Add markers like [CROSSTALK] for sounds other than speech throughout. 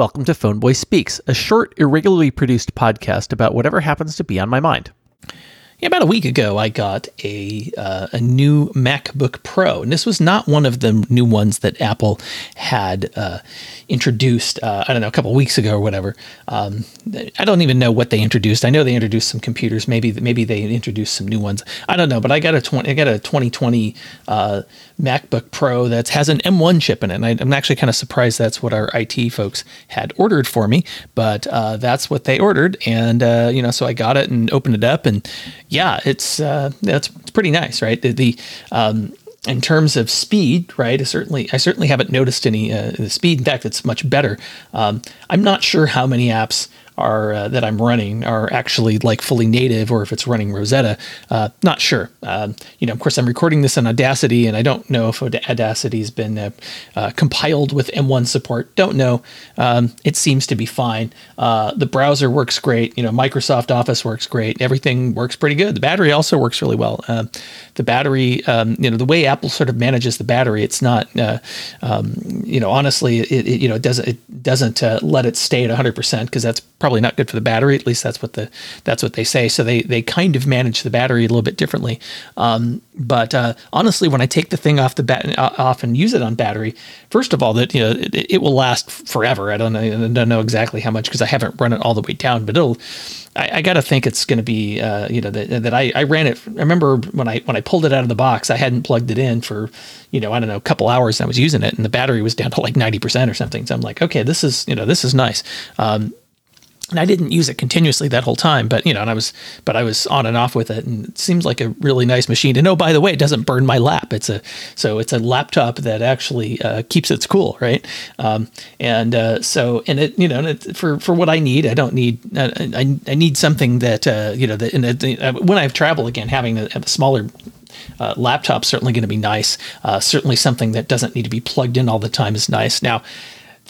Welcome to Phoneboy Speaks, a short, irregularly produced podcast about whatever happens to be on my mind. Yeah, about a week ago, I got a uh, a new MacBook Pro, and this was not one of the new ones that Apple had uh, introduced. Uh, I don't know, a couple weeks ago or whatever. Um, I don't even know what they introduced. I know they introduced some computers. Maybe maybe they introduced some new ones. I don't know, but I got a 20, I got a 2020 uh, MacBook Pro that has an M1 chip in it. And I, am actually kind of surprised that's what our IT folks had ordered for me, but uh, that's what they ordered, and uh, you know, so I got it and opened it up and yeah, it's uh, it's pretty nice, right? The, the um, in terms of speed, right? I certainly I certainly haven't noticed any uh, speed. In fact, it's much better. Um, I'm not sure how many apps are uh, that I'm running are actually like fully native or if it's running Rosetta. Uh, not sure. Um, you know, of course, I'm recording this on Audacity, and I don't know if Audacity's been uh, uh compiled with M1 support. Don't know. Um, it seems to be fine. Uh, the browser works great. You know, Microsoft Office works great. Everything works pretty good. The battery also works really well. Um, the battery, um, you know, the way Apple sort of manages the battery, it's not, uh, um, you know, honestly, it, it, you know, it doesn't it doesn't let it stay at 100 percent because that's probably not good for the battery. At least that's what the that's what they say. So they they kind of manage the battery a little bit differently. Um, but uh, honestly, when I take the thing off the bat uh, off and use it on battery, first of all, that you know it, it will last forever. I don't know I don't know exactly how much because I haven't run it all the way down, but it'll. I, I got to think it's going to be uh, you know that, that I, I ran it. I remember when I when I pulled it out of the box, I hadn't plugged it in for you know I don't know a couple hours. And I was using it, and the battery was down to like ninety percent or something. So I'm like, okay, this is you know this is nice. Um, and I didn't use it continuously that whole time, but you know, and I was, but I was on and off with it, and it seems like a really nice machine. And oh, by the way, it doesn't burn my lap. It's a so it's a laptop that actually uh, keeps its cool, right? Um, and uh, so, and it, you know, it, for for what I need, I don't need, uh, I I need something that uh, you know, that and uh, when I travel again, having a, a smaller uh, laptop certainly going to be nice. Uh, certainly something that doesn't need to be plugged in all the time is nice. Now,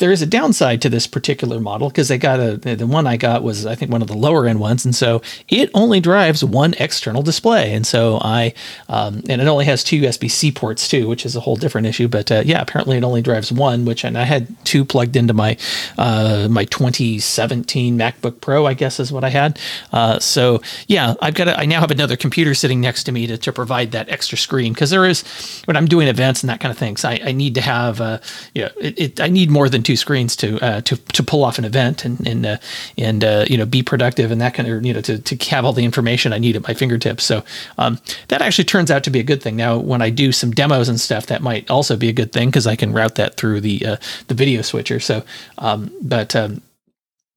there is a downside to this particular model because they got a the one I got was I think one of the lower end ones, and so it only drives one external display, and so I um, and it only has two USB C ports too, which is a whole different issue. But uh, yeah, apparently it only drives one, which and I had two plugged into my uh, my 2017 MacBook Pro, I guess is what I had. Uh, so yeah, I've got a, I now have another computer sitting next to me to, to provide that extra screen because there is when I'm doing events and that kind of things, I, I need to have uh, you know it, it I need more than two screens to uh, to to pull off an event and and uh, and uh, you know be productive and that kind of you know to to have all the information I need at my fingertips. So um, that actually turns out to be a good thing. Now, when I do some demos and stuff, that might also be a good thing because I can route that through the uh, the video switcher. So, um, but um,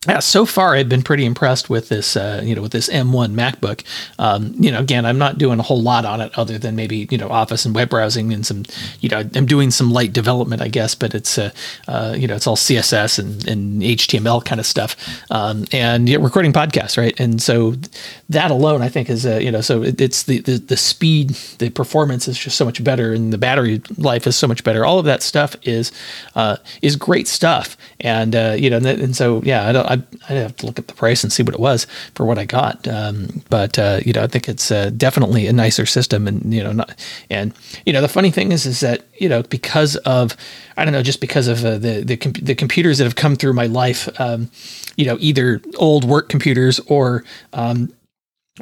yeah, so far I've been pretty impressed with this, uh, you know, with this M1 MacBook. Um, you know, again, I'm not doing a whole lot on it other than maybe you know Office and web browsing and some, you know, I'm doing some light development, I guess, but it's, uh, uh, you know, it's all CSS and, and HTML kind of stuff, um, and yeah, recording podcasts, right? And so that alone, I think, is, uh, you know, so it, it's the, the the speed, the performance is just so much better, and the battery life is so much better. All of that stuff is uh, is great stuff, and uh, you know, and, and so yeah, I don't. I, I'd have to look at the price and see what it was for what I got. Um, but uh, you know, I think it's uh, definitely a nicer system, and you know, not, and you know, the funny thing is, is that you know, because of I don't know, just because of uh, the the, com- the computers that have come through my life, um, you know, either old work computers or um,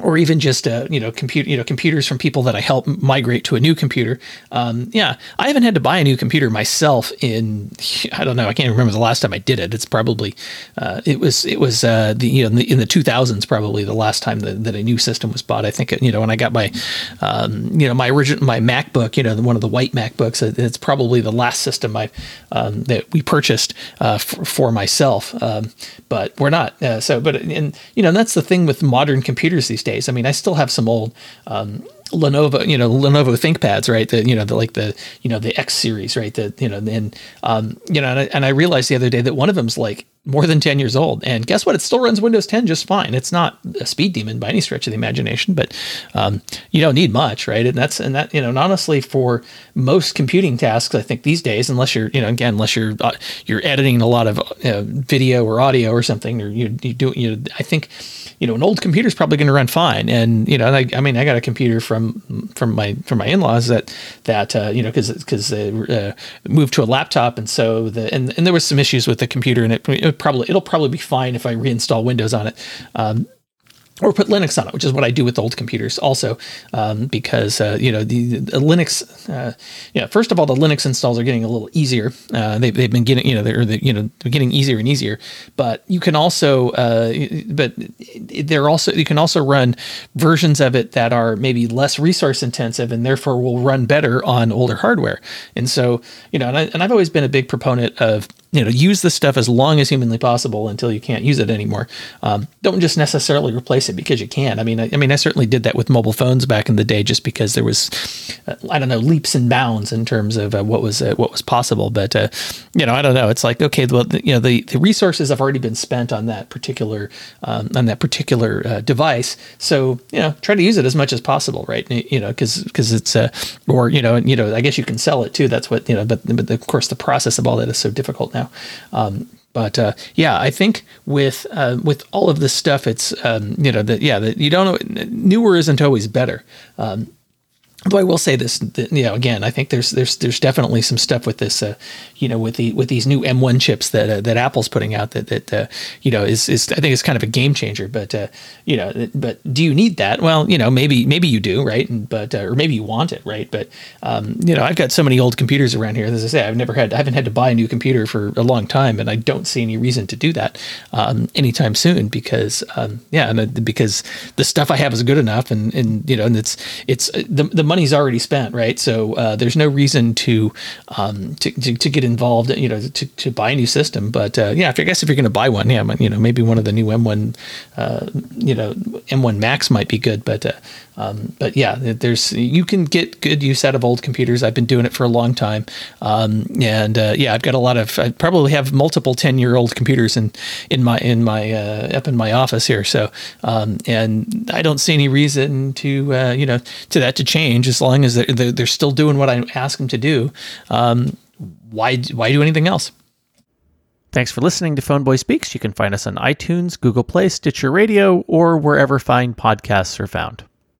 or even just uh, you know compute you know computers from people that I help migrate to a new computer. Um, yeah, I haven't had to buy a new computer myself in [LAUGHS] I don't know I can't remember the last time I did it. It's probably uh, it was it was uh, the you know in the, 2000s probably the last time that, that a new system was bought. I think you know when I got my um, you know my original my MacBook you know one of the white MacBooks. It's probably the last system I um, that we purchased uh, for, for myself. Um, but we're not uh, so. But and you know that's the thing with modern computers these these days. I mean, I still have some old um, Lenovo, you know, Lenovo ThinkPads, right? The you know the like the you know the X series, right? The you know and um, you know and I, and I realized the other day that one of them's like more than 10 years old. And guess what? It still runs Windows 10 just fine. It's not a speed demon by any stretch of the imagination, but um, you don't need much, right? And that's, and that, you know, and honestly, for most computing tasks, I think these days, unless you're, you know, again, unless you're, uh, you're editing a lot of uh, video or audio or something, or you, you do, you know, I think, you know, an old computer is probably going to run fine. And, you know, I, I, mean, I got a computer from, from my, from my in-laws that, that, uh, you know, cause, cause they uh, moved to a laptop. And so the, and, and there was some issues with the computer and it, it probably it'll probably be fine if I reinstall Windows on it. Um, or put Linux on it, which is what I do with old computers also, um, because uh, you know the, the Linux. Uh, yeah, first of all, the Linux installs are getting a little easier. Uh, they, they've been getting you know they're, you know they're getting easier and easier. But you can also uh, but they're also you can also run versions of it that are maybe less resource intensive and therefore will run better on older hardware. And so you know, and, I, and I've always been a big proponent of you know, use the stuff as long as humanly possible until you can't use it anymore. Um, don't just necessarily replace it because you can. I mean, I, I, mean, I certainly did that with mobile phones back in the day, just because there was, uh, I don't know, leaps and bounds in terms of uh, what was uh, what was possible. But uh, you know, I don't know. It's like okay, well, you know, the, the resources have already been spent on that particular um, on that particular uh, device. So you know, try to use it as much as possible, right? You know, because because it's uh, or you know, you know, I guess you can sell it too. That's what you know, but but of course the process of all that is so difficult now now. Um, but uh, yeah, I think with uh, with all of this stuff, it's um, you know that yeah that you don't know newer isn't always better. Um, Though I will say this, you know, again, I think there's there's there's definitely some stuff with this, uh, you know, with the with these new M1 chips that uh, that Apple's putting out that that uh, you know is is I think it's kind of a game changer. But uh, you know, but do you need that? Well, you know, maybe maybe you do, right? But uh, or maybe you want it, right? But um, you know, I've got so many old computers around here. As I say, I've never had I haven't had to buy a new computer for a long time, and I don't see any reason to do that um, anytime soon because um, yeah, uh, because the stuff I have is good enough, and and you know, and it's it's the the money's already spent, right? So uh, there's no reason to, um, to, to, to get involved, you know, to, to buy a new system. But uh, yeah, I guess if you're going to buy one, yeah, you know, maybe one of the new M1, uh, you know, M1 Max might be good. But uh, um, but yeah, there's you can get good use out of old computers. I've been doing it for a long time, um, and uh, yeah, I've got a lot of. I probably have multiple ten year old computers in in my in my uh, up in my office here. So um, and I don't see any reason to uh, you know to that to change as long as they're, they're still doing what I ask them to do. Um, why why do anything else? Thanks for listening to Phoneboy Speaks. You can find us on iTunes, Google Play, Stitcher Radio, or wherever fine podcasts are found.